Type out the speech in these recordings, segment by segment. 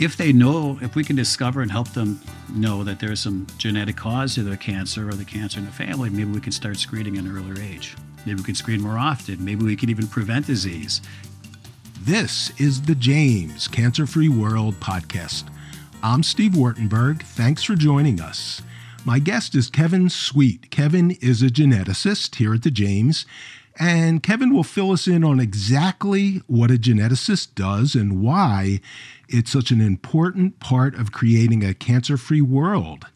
if they know, if we can discover and help them know that there's some genetic cause to the cancer or the cancer in the family, maybe we can start screening at an earlier age. Maybe we can screen more often. Maybe we can even prevent disease. This is the James Cancer Free World podcast. I'm Steve Wartenberg. Thanks for joining us. My guest is Kevin Sweet. Kevin is a geneticist here at the James, and Kevin will fill us in on exactly what a geneticist does and why it's such an important part of creating a cancer free world.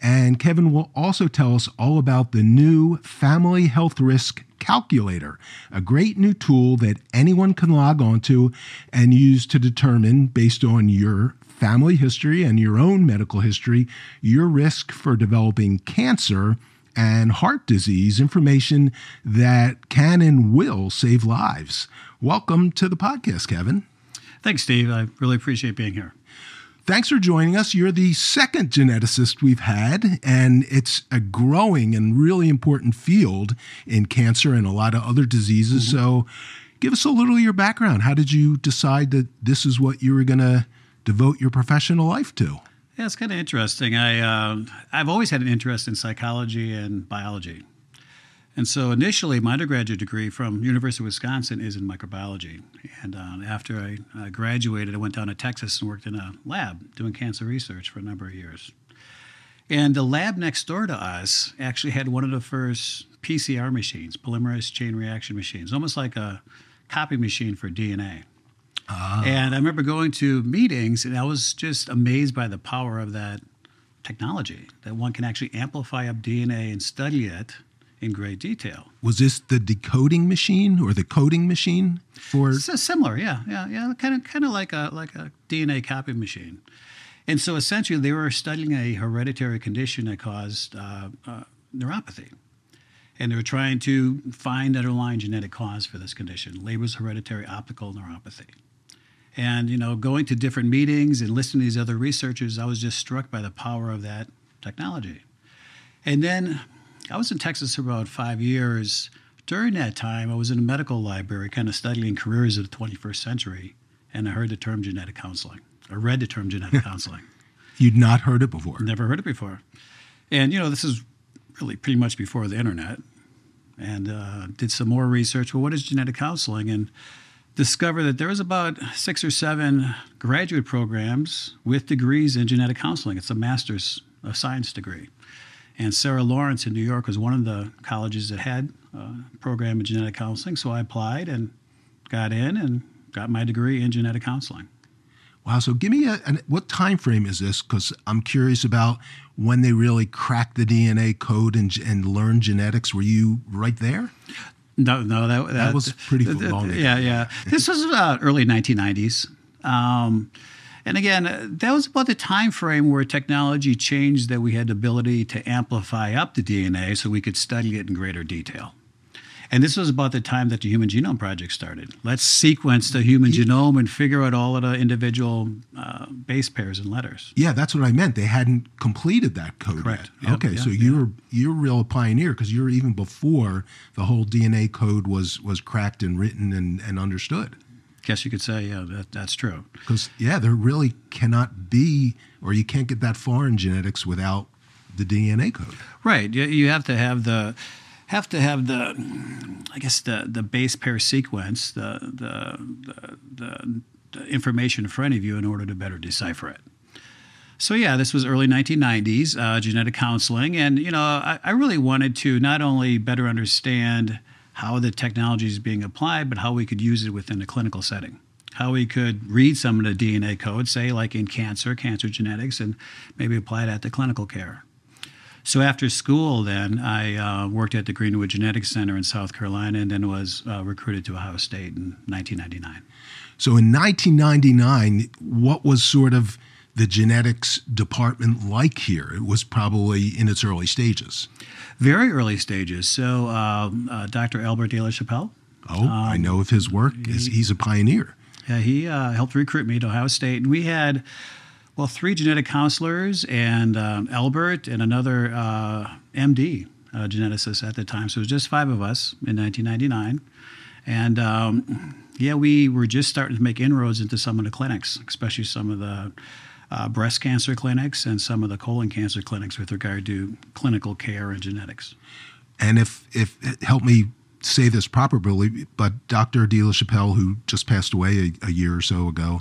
And Kevin will also tell us all about the new Family Health Risk Calculator, a great new tool that anyone can log onto and use to determine, based on your family history and your own medical history, your risk for developing cancer and heart disease, information that can and will save lives. Welcome to the podcast, Kevin. Thanks, Steve. I really appreciate being here. Thanks for joining us. You're the second geneticist we've had, and it's a growing and really important field in cancer and a lot of other diseases. Mm-hmm. So, give us a little of your background. How did you decide that this is what you were going to devote your professional life to? Yeah, it's kind of interesting. I uh, I've always had an interest in psychology and biology. And so initially, my undergraduate degree from University of Wisconsin is in microbiology. And uh, after I uh, graduated, I went down to Texas and worked in a lab doing cancer research for a number of years. And the lab next door to us actually had one of the first PCR machines, polymerase chain reaction machines, almost like a copy machine for DNA. Ah. And I remember going to meetings, and I was just amazed by the power of that technology that one can actually amplify up DNA and study it in great detail. Was this the decoding machine or the coding machine for? Similar, yeah, yeah, yeah, kind of, kind of like a like a DNA copy machine. And so essentially, they were studying a hereditary condition that caused uh, uh, neuropathy, and they were trying to find underlying genetic cause for this condition. Leber's hereditary optical neuropathy. And you know, going to different meetings and listening to these other researchers, I was just struck by the power of that technology. And then I was in Texas for about five years. During that time, I was in a medical library kind of studying careers of the 21st century, and I heard the term genetic counseling. I read the term genetic counseling. You'd not heard it before? Never heard it before. And, you know, this is really pretty much before the internet. And uh, did some more research. Well, what is genetic counseling? And discovered that there was about six or seven graduate programs with degrees in genetic counseling. It's a master's of science degree. And Sarah Lawrence in New York was one of the colleges that had a program in genetic counseling. So I applied and got in and got my degree in genetic counseling. Wow! So give me a, a what time frame is this? Because I'm curious about when they really cracked the DNA code and, and learned genetics. Were you right there? No, no, that, that, that was pretty long. Yeah, yeah. This was about early 1990s. Um, and again, uh, that was about the time frame where technology changed that we had the ability to amplify up the DNA so we could study it in greater detail. And this was about the time that the Human Genome Project started. Let's sequence the human yeah. genome and figure out all of the individual uh, base pairs and letters. Yeah, that's what I meant. They hadn't completed that code Correct. yet. Yep, okay, yep, so yep. you're you're a real pioneer because you're even before the whole DNA code was was cracked and written and, and understood I guess you could say, yeah, that, that's true. Because, yeah, there really cannot be, or you can't get that far in genetics without the DNA code. Right. You, you have to have the have to have the, I guess the the base pair sequence, the the the, the, information in front of you in order to better decipher it. So yeah, this was early 1990s, uh, genetic counseling, and you know, I, I, really wanted to not only better understand how the technology is being applied, but how we could use it within a clinical setting. How we could read some of the DNA code, say like in cancer, cancer genetics, and maybe apply that to clinical care. So after school, then I uh, worked at the Greenwood Genetics Center in South Carolina, and then was uh, recruited to Ohio State in 1999. So in 1999, what was sort of the genetics department like here? It was probably in its early stages. Very early stages. So, um, uh, Dr. Albert de la Chapelle. Oh, um, I know of his work. He, He's a pioneer. Yeah, he uh, helped recruit me to Ohio State, and we had well three genetic counselors and um, Albert and another uh, MD uh, geneticist at the time. So it was just five of us in 1999. And um, yeah, we were just starting to make inroads into some of the clinics, especially some of the uh, breast cancer clinics and some of the colon cancer clinics with regard to clinical care and genetics. And if if help me say this properly, but Dr. De La Chapelle, who just passed away a, a year or so ago,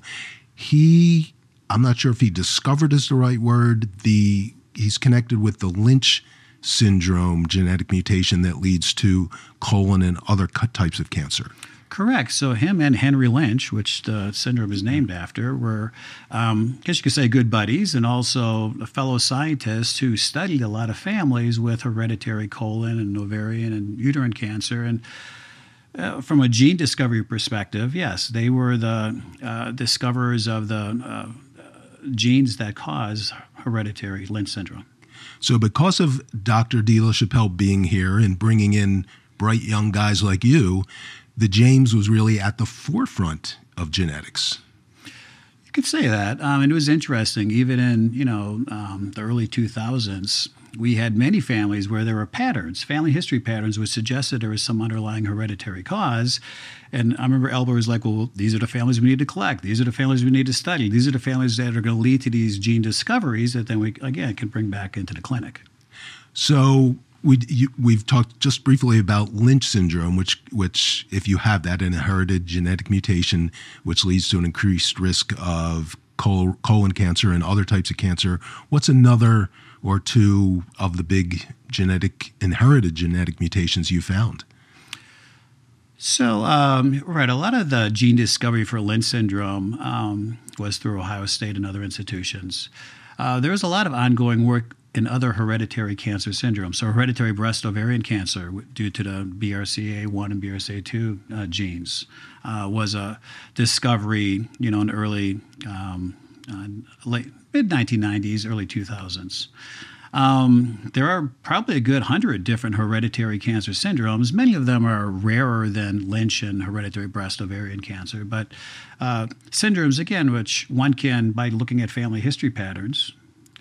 he I'm not sure if he discovered is the right word. The he's connected with the Lynch syndrome genetic mutation that leads to colon and other types of cancer. Correct. So him and Henry Lynch, which the syndrome is named after, were, um, I guess you could say, good buddies, and also a fellow scientists who studied a lot of families with hereditary colon and ovarian and uterine cancer. And uh, from a gene discovery perspective, yes, they were the uh, discoverers of the uh, genes that cause hereditary Lynch syndrome. So, because of Dr. De La Chapelle being here and bringing in bright young guys like you, the James was really at the forefront of genetics. You could say that. Um, and it was interesting, even in you know um, the early 2000s, we had many families where there were patterns, family history patterns, which suggested there was some underlying hereditary cause. And I remember Albert was like, well, these are the families we need to collect. These are the families we need to study. These are the families that are going to lead to these gene discoveries that then we, again, can bring back into the clinic. So we we've talked just briefly about Lynch syndrome, which which if you have that inherited genetic mutation, which leads to an increased risk of colon cancer and other types of cancer. What's another or two of the big genetic inherited genetic mutations you found? So, um, right, a lot of the gene discovery for Lynch syndrome um, was through Ohio State and other institutions. Uh, a lot of ongoing work in other hereditary cancer syndromes. So, hereditary breast ovarian cancer, due to the BRCA1 and BRCA2 uh, genes, uh, was a discovery, you know, in early, um, late mid 1990s, early 2000s. Um, there are probably a good hundred different hereditary cancer syndromes. Many of them are rarer than Lynch and hereditary breast ovarian cancer, but uh, syndromes, again, which one can, by looking at family history patterns,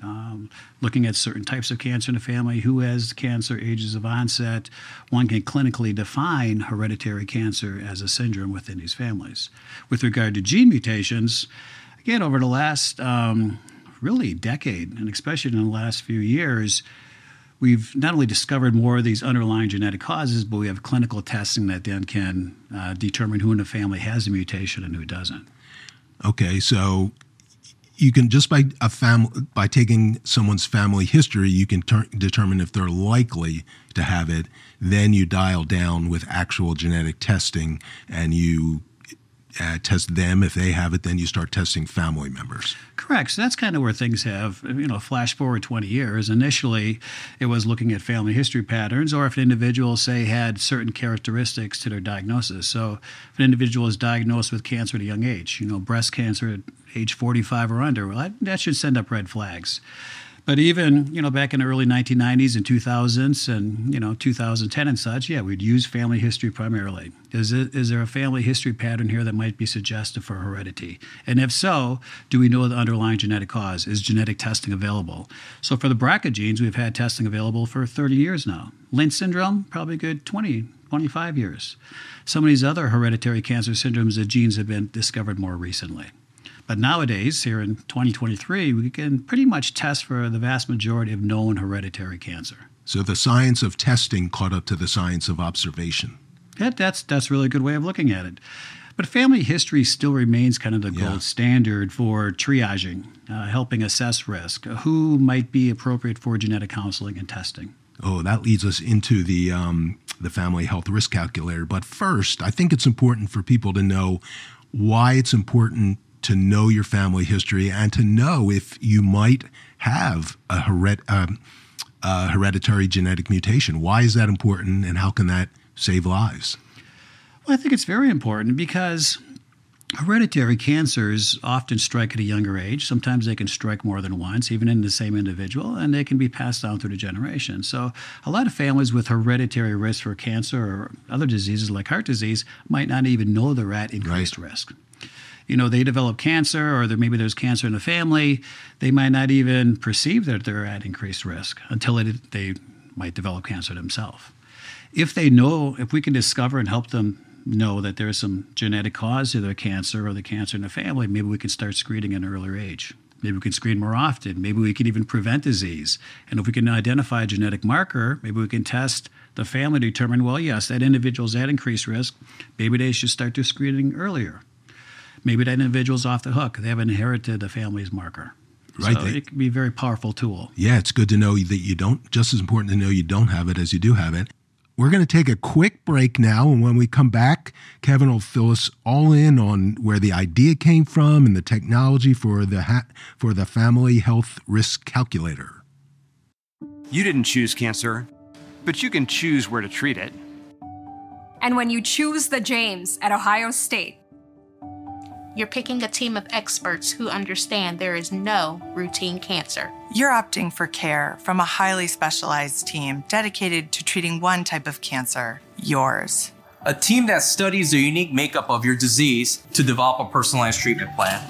um, looking at certain types of cancer in a family, who has cancer, ages of onset. One can clinically define hereditary cancer as a syndrome within these families. With regard to gene mutations, again, over the last um, really decade, and especially in the last few years, we've not only discovered more of these underlying genetic causes, but we have clinical testing that then can uh, determine who in the family has a mutation and who doesn't. Okay, so you can just by a family by taking someone's family history you can ter- determine if they're likely to have it then you dial down with actual genetic testing and you uh, test them. If they have it then you start testing family members. Correct. So that's kind of where things have you know flash forward 20 years. Initially it was looking at family history patterns or if an individual say had certain characteristics to their diagnosis. So if an individual is diagnosed with cancer at a young age you know breast cancer at age 45 or under, well, that, that should send up red flags. But even you know back in the early 1990s and 2000s and you know 2010 and such, yeah, we'd use family history primarily. Is it is there a family history pattern here that might be suggestive for heredity? And if so, do we know the underlying genetic cause? Is genetic testing available? So for the BRCA genes, we've had testing available for 30 years now. Lynch syndrome, probably good 20, 25 years. Some of these other hereditary cancer syndromes, the genes have been discovered more recently. But nowadays, here in 2023, we can pretty much test for the vast majority of known hereditary cancer. So the science of testing caught up to the science of observation. Yeah, that's that's really a good way of looking at it. But family history still remains kind of the yeah. gold standard for triaging, uh, helping assess risk, who might be appropriate for genetic counseling and testing. Oh, that leads us into the um, the family health risk calculator. But first, I think it's important for people to know why it's important to know your family history and to know if you might have a, hered, um, a hereditary genetic mutation. Why is that important and how can that save lives? Well, I think it's very important because hereditary cancers often strike at a younger age. Sometimes they can strike more than once, even in the same individual, and they can be passed down through the generation. So, a lot of families with hereditary risk for cancer or other diseases like heart disease might not even know they're at increased right. risk you know, they develop cancer or there, maybe there's cancer in the family, they might not even perceive that they're at increased risk until it, they might develop cancer themselves. If they know, if we can discover and help them know that there's some genetic cause to the cancer or the cancer in the family, maybe we can start screening at an earlier age. Maybe we can screen more often. Maybe we can even prevent disease. And if we can identify a genetic marker, maybe we can test the family to determine, well, yes, that individual's at increased risk. Maybe they should start their screening earlier. Maybe that individual's off the hook. They have inherited the family's marker. Right. So it can be a very powerful tool. Yeah, it's good to know that you don't, just as important to know you don't have it as you do have it. We're going to take a quick break now, and when we come back, Kevin will fill us all in on where the idea came from and the technology for the ha- for the family health risk calculator. You didn't choose cancer, but you can choose where to treat it. And when you choose the James at Ohio State, You're picking a team of experts who understand there is no routine cancer. You're opting for care from a highly specialized team dedicated to treating one type of cancer, yours. A team that studies the unique makeup of your disease to develop a personalized treatment plan.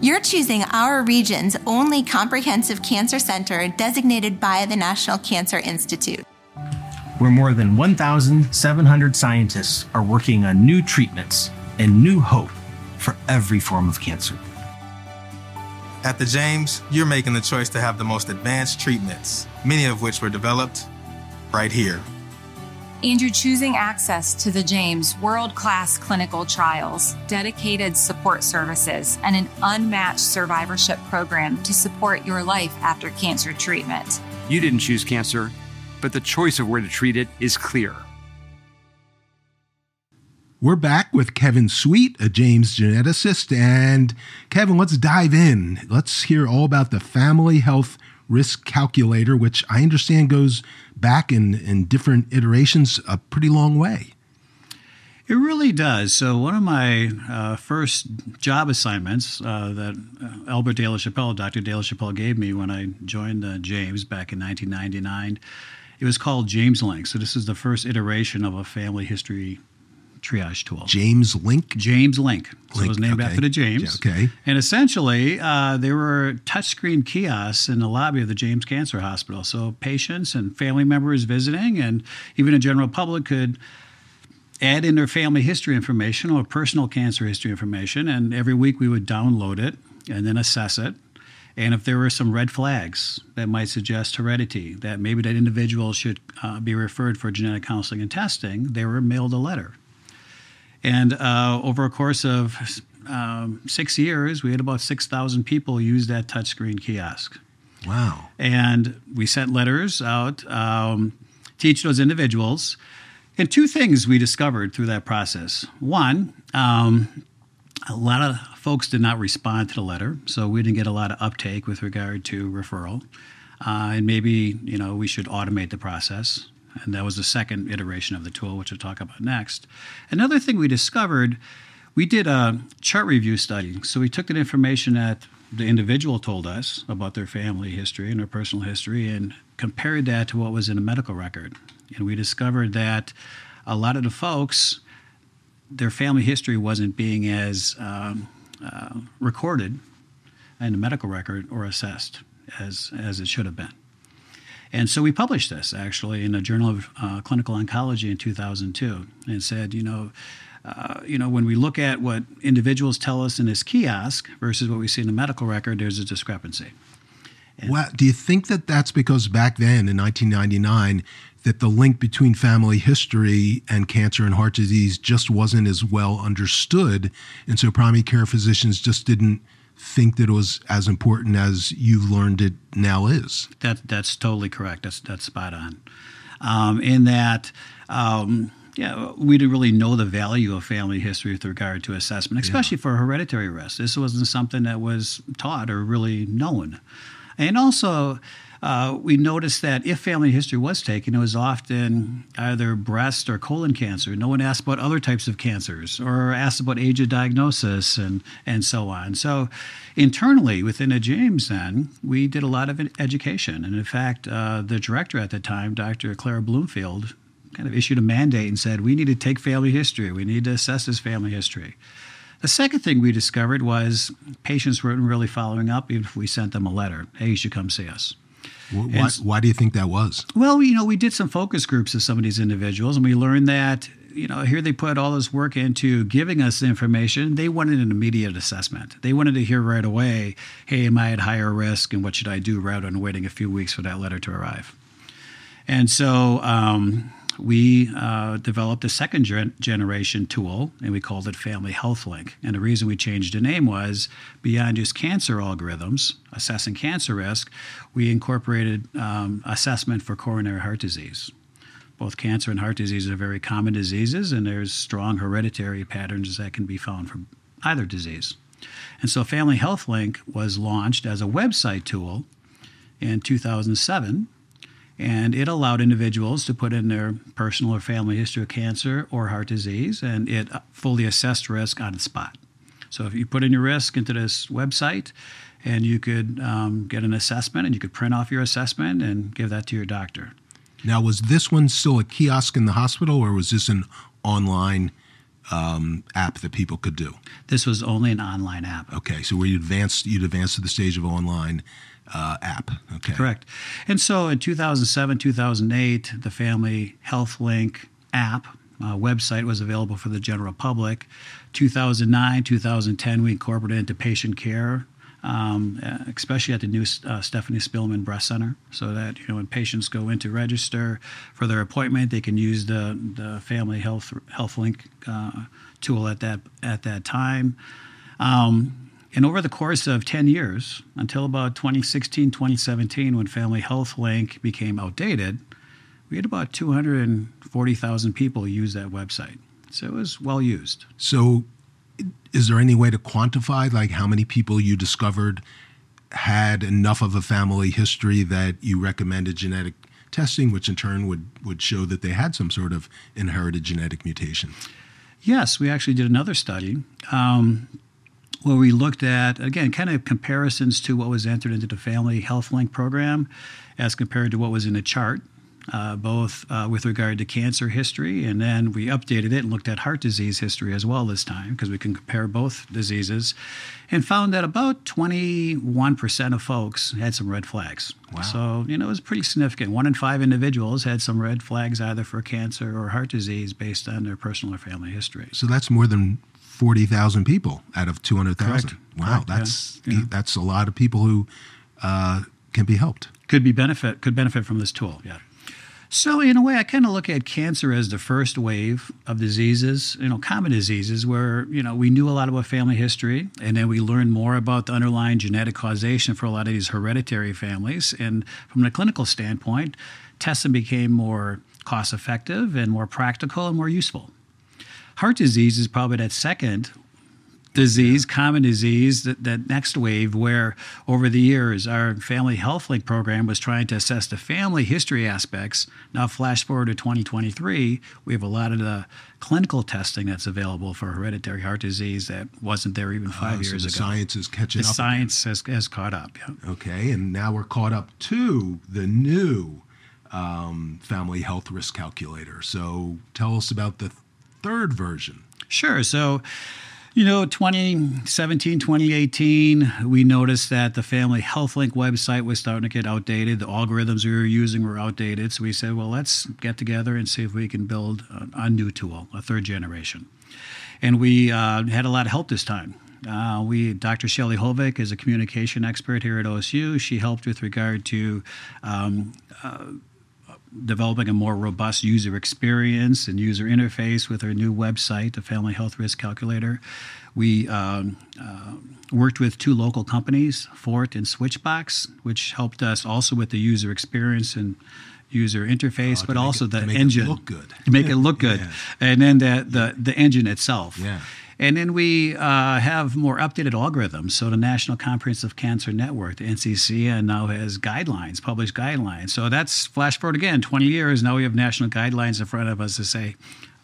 You're choosing our region's only comprehensive cancer center designated by the National Cancer Institute. where more than 1,700 scientists are working on new treatments and new hope for every form of cancer. At the James, you're making the choice to have the most advanced treatments, many of which were developed right here. and you're choosing access to the James world class clinical trials, dedicated support services, and an unmatched survivorship program to support your life after cancer treatment. You didn't choose cancer, but the choice of where to treat it is clear. We're back with Kevin Sweet, a James geneticist. And Kevin, let's dive in. Let's hear all about the Family Health Risk Calculator, which I understand goes back in, in different iterations a pretty long way. It really does. So one of my uh, first job assignments uh, that Albert De La Chapelle, Dr. De La Chapelle, gave me when I joined uh, James back in 1999, it was called James Link. So this is the first iteration of a family history triage tool. James Link. James Link. So it was named okay. after the James. Yeah, okay. And essentially, uh, there were touchscreen kiosks in the lobby of the James Cancer Hospital. So patients and family members visiting, and even the general public could add in their family history information or personal cancer history information. And every week we would download it and then assess it. And if there were some red flags that might suggest heredity, that maybe that individual should uh, be referred for genetic counseling and testing, they were mailed a letter. And uh, over a course of um, six years, we had about 6,000 people use that touchscreen kiosk. Wow. And we sent letters out um, to each of those individuals. And two things we discovered through that process. One, um, a lot of folks did not respond to the letter, so we didn't get a lot of uptake with regard to referral. Uh, and maybe you know we should automate the process. And that was the second iteration of the tool, which I'll talk about next. Another thing we discovered, we did a chart review study. So we took that information that the individual told us about their family history and their personal history and compared that to what was in a medical record. And we discovered that a lot of the folks, their family history wasn't being as um, uh, recorded in the medical record or assessed as, as it should have been. And so we published this actually in the Journal of uh, Clinical Oncology in 2002 and said, you know, uh, you know, when we look at what individuals tell us in this kiosk versus what we see in the medical record, there's a discrepancy. Well, do you think that that's because back then in 1999 that the link between family history and cancer and heart disease just wasn't as well understood, and so primary care physicians just didn't think that it was as important as you've learned it now is? That that's totally correct. That's that's spot on. Um, in that. Um, yeah, we didn't really know the value of family history with regard to assessment, especially yeah. for hereditary risk. This wasn't something that was taught or really known. And also, uh, we noticed that if family history was taken, it was often either breast or colon cancer. No one asked about other types of cancers or asked about age of diagnosis and, and so on. So, internally within a James, then, we did a lot of education. And in fact, uh, the director at the time, Dr. Clara Bloomfield, kind of issued a mandate and said, we need to take family history. We need to assess this family history. The second thing we discovered was patients weren't really following up, even if we sent them a letter. Hey, you should come see us. Why, why do you think that was? Well, you know, we did some focus groups of some of these individuals, and we learned that you know, here they put all this work into giving us information. They wanted an immediate assessment. They wanted to hear right away, hey, am I at higher risk and what should I do rather than waiting a few weeks for that letter to arrive. And so um, we uh, developed a second gen- generation tool and we called it Family Health Link. And the reason we changed the name was beyond just cancer algorithms, assessing cancer risk, we incorporated um, assessment for coronary heart disease. Both cancer and heart disease are very common diseases, and there's strong hereditary patterns that can be found from either disease. And so Family Health Link was launched as a website tool in 2007 and it allowed individuals to put in their personal or family history of cancer or heart disease, and it fully assessed risk on the spot. So if you put in your risk into this website, and you could um, get an assessment, and you could print off your assessment and give that to your doctor. Now, was this one still a kiosk in the hospital, or was this an online um, app that people could do? This was only an online app. Okay, so where you advanced, you'd advance to the stage of online uh, app. Okay. Correct. And so in 2007, 2008, the Family Health Link app uh, website was available for the general public. 2009, 2010, we incorporated into patient care. Um, especially at the new uh, Stefanie Spielman Breast Center, so that you know when patients go in to register for their appointment, they can use the the Family Health Health Link uh, tool at that at that time. Um, and over the course of 10 years, until about 2016, 2017, when Family Health Link became outdated, we had about 240,000 people use that website. So it was well used. So, is there any way to quantify like how many people you discovered had enough of a family history that you recommended genetic testing, which in turn would, would show that they had some sort of inherited genetic mutation? Yes, we actually did another study. Um, where we looked at, again, kind of comparisons to what was entered into the Family Health Link program as compared to what was in the chart, uh, both uh, with regard to cancer history, and then we updated it and looked at heart disease history as well this time because we can compare both diseases and found that about 21% of folks had some red flags. Wow. So, you know, it was pretty significant. One in five individuals had some red flags either for cancer or heart disease based on their personal or family history. So that's more than forty thousand people out of two hundred thousand. Wow, Correct, that's yeah, yeah. that's a lot of people who uh, can be helped. Could be benefit could benefit from this tool. Yeah. So in a way, I kind of look at cancer as the first wave of diseases, you know, common diseases where you know we knew a lot about family history, and then we learned more about the underlying genetic causation for a lot of these hereditary families. And from a clinical standpoint, testing became more cost effective and more practical and more useful. Heart disease is probably that second disease, common disease, that, that next wave, where over the years our Family Health Link program was trying to assess the family history aspects. Now, flash forward to 2023, we have a lot of the clinical testing that's available for hereditary heart disease that wasn't there even five Uh, so years the ago. science is catching the up. science has, has caught up. Yeah. Okay, and now we're caught up to the new um, family health risk calculator. So tell us about the third version. Sure. So, you know, 2017, 2018, we noticed that the Family Health Link website was starting to get outdated. The algorithms we were using were outdated. So we said, well, let's get together and see if we can build a, a new tool, a third generation. And we uh, had a lot of help this time. Uh, we, Dr. Shelly Hovick is a communication expert here at OSU. She helped with regard to um, uh, developing a more robust user experience and user interface with our new website, the Family Health Risk Calculator. We um, uh, worked with two local companies, Fort and Switchbox, which helped us also with the user experience and user interface, Oh, but also it- the to make it engine look good. to make it look good, Yeah. and then the, the the engine itself. Yeah. And then we uh, have more updated algorithms. So the National Comprehensive Cancer Network, the NCCN, now has guidelines, published guidelines. So that's flash forward again, 20 years. Now we have national guidelines in front of us to say,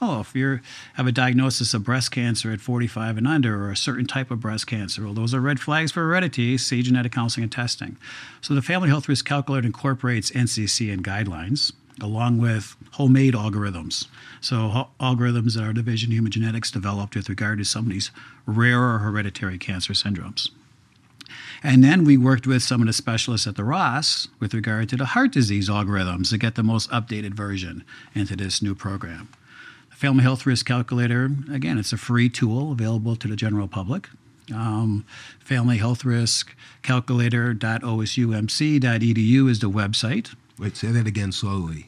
oh, if you have a diagnosis of breast cancer at 45 and under, or a certain type of breast cancer, well, those are red flags for heredity. See genetic counseling and testing. So the Family Health Risk Calculator incorporates NCCN guidelines along with homemade algorithms. So ho- algorithms that our division of human genetics developed with regard to some of these rarer hereditary cancer syndromes. And then we worked with some of the specialists at the Ross with regard to the heart disease algorithms to get the most updated version into this new program. The Family Health Risk Calculator, again, it's a free tool available to the general public. Um, Family Health Risk Calculator.osumc.edu is the website. Wait, say that again slowly.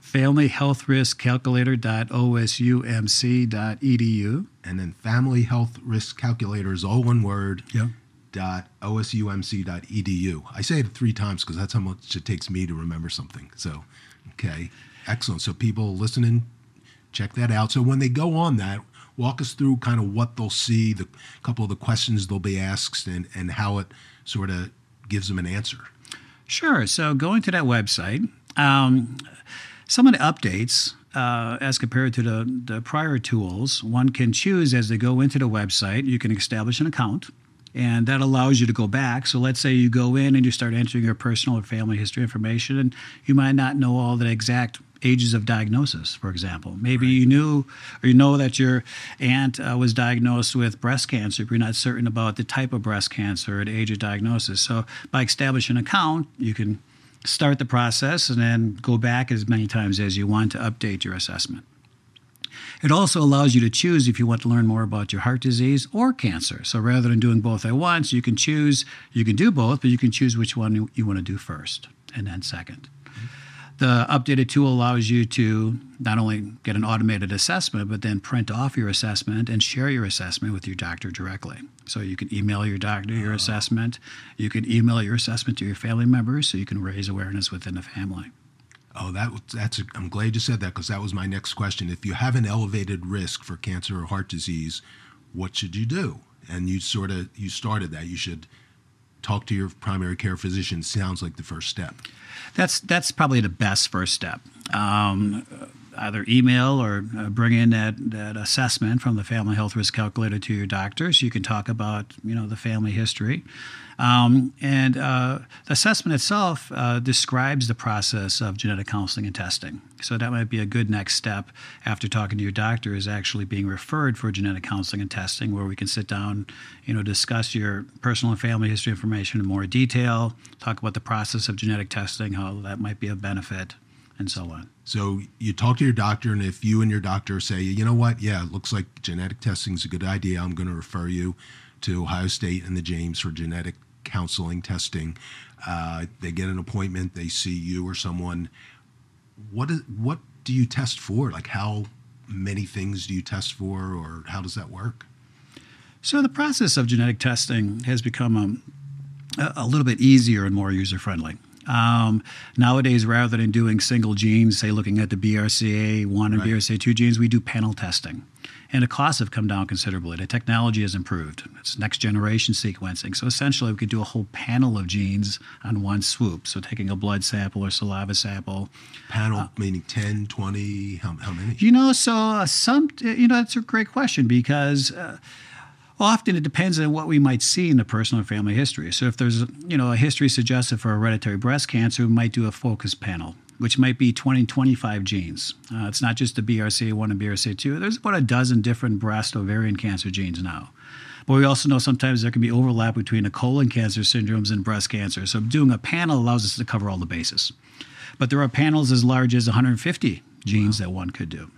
Family Health Risk Calculator.osumc.edu. And then Family Health Risk Calculator is all one word. Yep. Dot osumc.edu. I say it three times because that's how much it takes me to remember something. So, okay, excellent. So people listening, check that out. So when they go on that, walk us through kind of what they'll see, the couple of the questions they'll be asked, and and how it sort of gives them an answer. Sure. So going to that website, um, some of the updates uh, as compared to the, the prior tools, one can choose as they go into the website, you can establish an account. And that allows you to go back. So let's say you go in and you start entering your personal or family history information, and you might not know all the exact ages of diagnosis, for example. Maybe right. you knew or you know that your aunt uh, was diagnosed with breast cancer, but you're not certain about the type of breast cancer or the age of diagnosis. So by establishing an account, you can start the process and then go back as many times as you want to update your assessment. It also allows you to choose if you want to learn more about your heart disease or cancer. So rather than doing both at once, you can choose, you can do both, but you can choose which one you, you want to do first and then second. The updated tool allows you to not only get an automated assessment, but then print off your assessment and share your assessment with your doctor directly. So you can email your doctor your assessment. You can email your assessment to your family members so you can raise awareness within the family. Oh, that that's. A, I'm glad you said that because that was my next question. If you have an elevated risk for cancer or heart disease, what should you do? And you sort of you started that. You should talk to your primary care physician. Sounds like the first step. That's that's probably the best first step. Um, either email or uh, bring in that, that assessment from the family health risk calculator to your doctor so you can talk about you know the family history. Um, and uh, the assessment itself uh, describes the process of genetic counseling and testing. So that might be a good next step after talking to your doctor is actually being referred for genetic counseling and testing where we can sit down you know discuss your personal and family history information in more detail talk about the process of genetic testing how that might be of benefit and so on. So you talk to your doctor, and if you and your doctor say, you know what, yeah, it looks like genetic testing is a good idea, I'm going to refer you to Ohio State and the James for genetic counseling testing. Uh, they get an appointment, they see you or someone. What is, what do you test for? Like how many things do you test for, or how does that work? So the process of genetic testing has become um, a, a little bit easier and more user friendly. Um, nowadays, rather than doing single genes, say looking at the BRCA1 and right. BRCA2 genes, we do panel testing. And the costs have come down considerably. The technology has improved. It's next generation sequencing. So essentially, we could do a whole panel of genes on one swoop. So taking a blood sample or saliva sample. Panel uh, meaning 10, 20, how, how many? You know, so uh, some, you know, that's a great question because. Uh, Often it depends on what we might see in the personal or family history. So if there's you know a history suggested for hereditary breast cancer, we might do a focus panel, which might be 20, 25 genes. Uh, it's not just the BRCA1 and BRCA2. There's about a dozen different breast ovarian cancer genes now. But we also know sometimes there can be overlap between the colon cancer syndromes and breast cancer. So doing a panel allows us to cover all the bases. But there are panels as large as 150 genes wow. that one could do.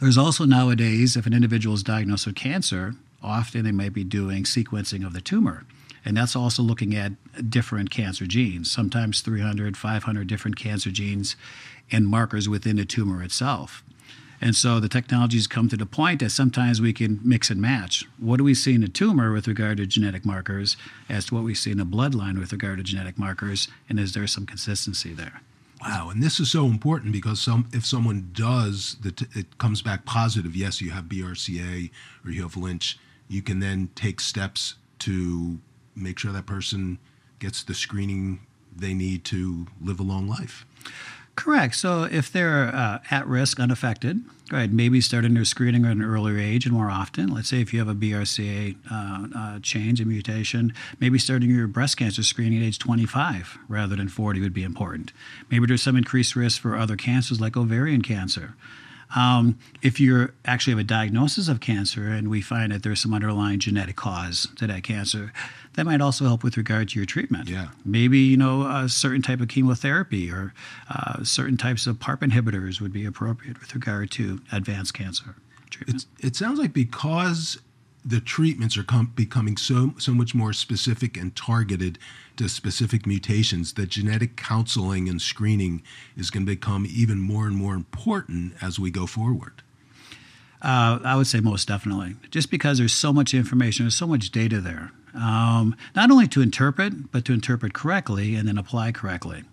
There's also nowadays, if an individual is diagnosed with cancer, often they might be doing sequencing of the tumor. And that's also looking at different cancer genes, sometimes 300, 500 different cancer genes and markers within the tumor itself. And so the technologies come to the point that sometimes we can mix and match. What do we see in a tumor with regard to genetic markers as to what we see in a bloodline with regard to genetic markers? And is there some consistency there? Wow, and this is so important because some if someone does that it comes back positive, yes, you have BRCA or you have Lynch, you can then take steps to make sure that person gets the screening they need to live a long life. Correct. So if they're uh, at risk, unaffected, right, maybe starting their screening at an earlier age and more often. Let's say if you have a BRCA uh, uh, change, a mutation, maybe starting your breast cancer screening at age 25 rather than 40 would be important. Maybe there's some increased risk for other cancers like ovarian cancer. Um, if you actually have a diagnosis of cancer and we find that there's some underlying genetic cause to that cancer, that might also help with regard to your treatment. Yeah. Maybe, you know, a certain type of chemotherapy or uh, certain types of PARP inhibitors would be appropriate with regard to advanced cancer treatment. It's, it sounds like because the treatments are com- becoming so so much more specific and targeted to specific mutations that genetic counseling and screening is going to become even more and more important as we go forward. Uh, I would say most definitely. Just because there's so much information, there's so much data there. Um, not only to interpret, but to interpret correctly and then apply correctly.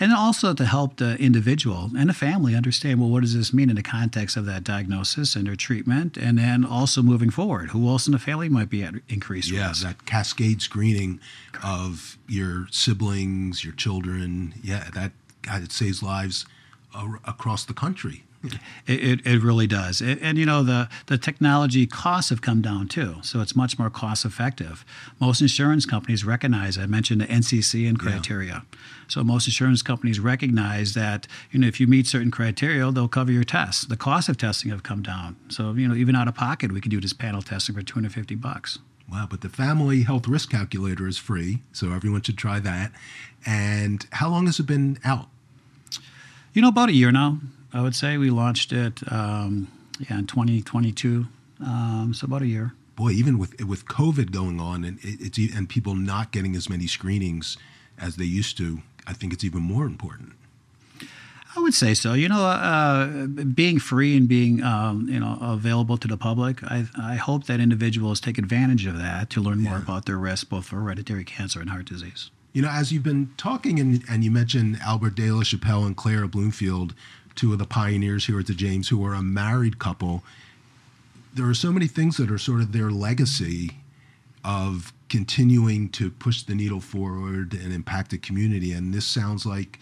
And also to help the individual and the family understand well, what does this mean in the context of that diagnosis and their treatment? And then also moving forward, who else in the family might be at increased yeah, risk? that cascade screening of your siblings, your children. Yeah, that God, it saves lives across the country. It, it, it, really does. It, and you know, the, the technology costs have come down too. So it's much more cost effective. Most insurance companies recognize, I mentioned the NCCN criteria. Yeah. So most insurance companies recognize that, you know, if you meet certain criteria, they'll cover your tests. The cost of testing have come down. So, you know, even out of pocket, we can do this panel testing for 250 bucks. Wow, but the family health risk calculator is free, so everyone should try that. And how long has it been out? You know, about a year now. I would say we launched it um, yeah in 2022, um, so about a year. Boy, even with with COVID going on and it's and people not getting as many screenings as they used to, I think it's even more important. I would say so. You know, uh, being free and being um, you know available to the public, I, I hope that individuals take advantage of that to learn more yeah. about their risk, both for hereditary cancer and heart disease. You know, as you've been talking and, and you mentioned Albert De La Chapelle and Clara Bloomfield, two of the pioneers here at the James, who are a married couple. There are so many things that are sort of their legacy of continuing to push the needle forward and impact the community. And this sounds like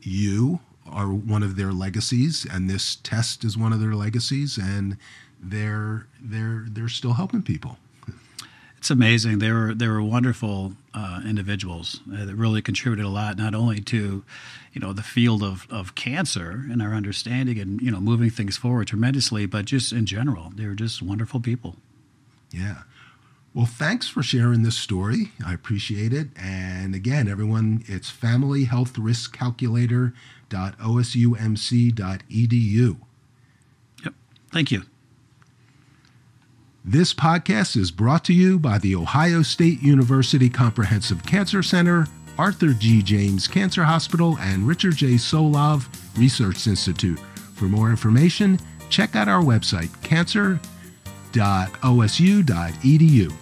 you are one of their legacies, and this test is one of their legacies, and they're they're they're still helping people. It's amazing. They were they were wonderful uh, individuals uh, that really contributed a lot, not only to, you know, the field of, of cancer and our understanding and you know moving things forward tremendously, but just in general, they were just wonderful people. Yeah. Well, thanks for sharing this story. I appreciate it. And again, everyone, it's familyhealthriskcalculator.osumc.edu. Yep. Thank you. This podcast is brought to you by the Ohio State University Comprehensive Cancer Center, Arthur G. James Cancer Hospital, and Richard J. Solove Research Institute. For more information, check out our website, cancer.osu.edu.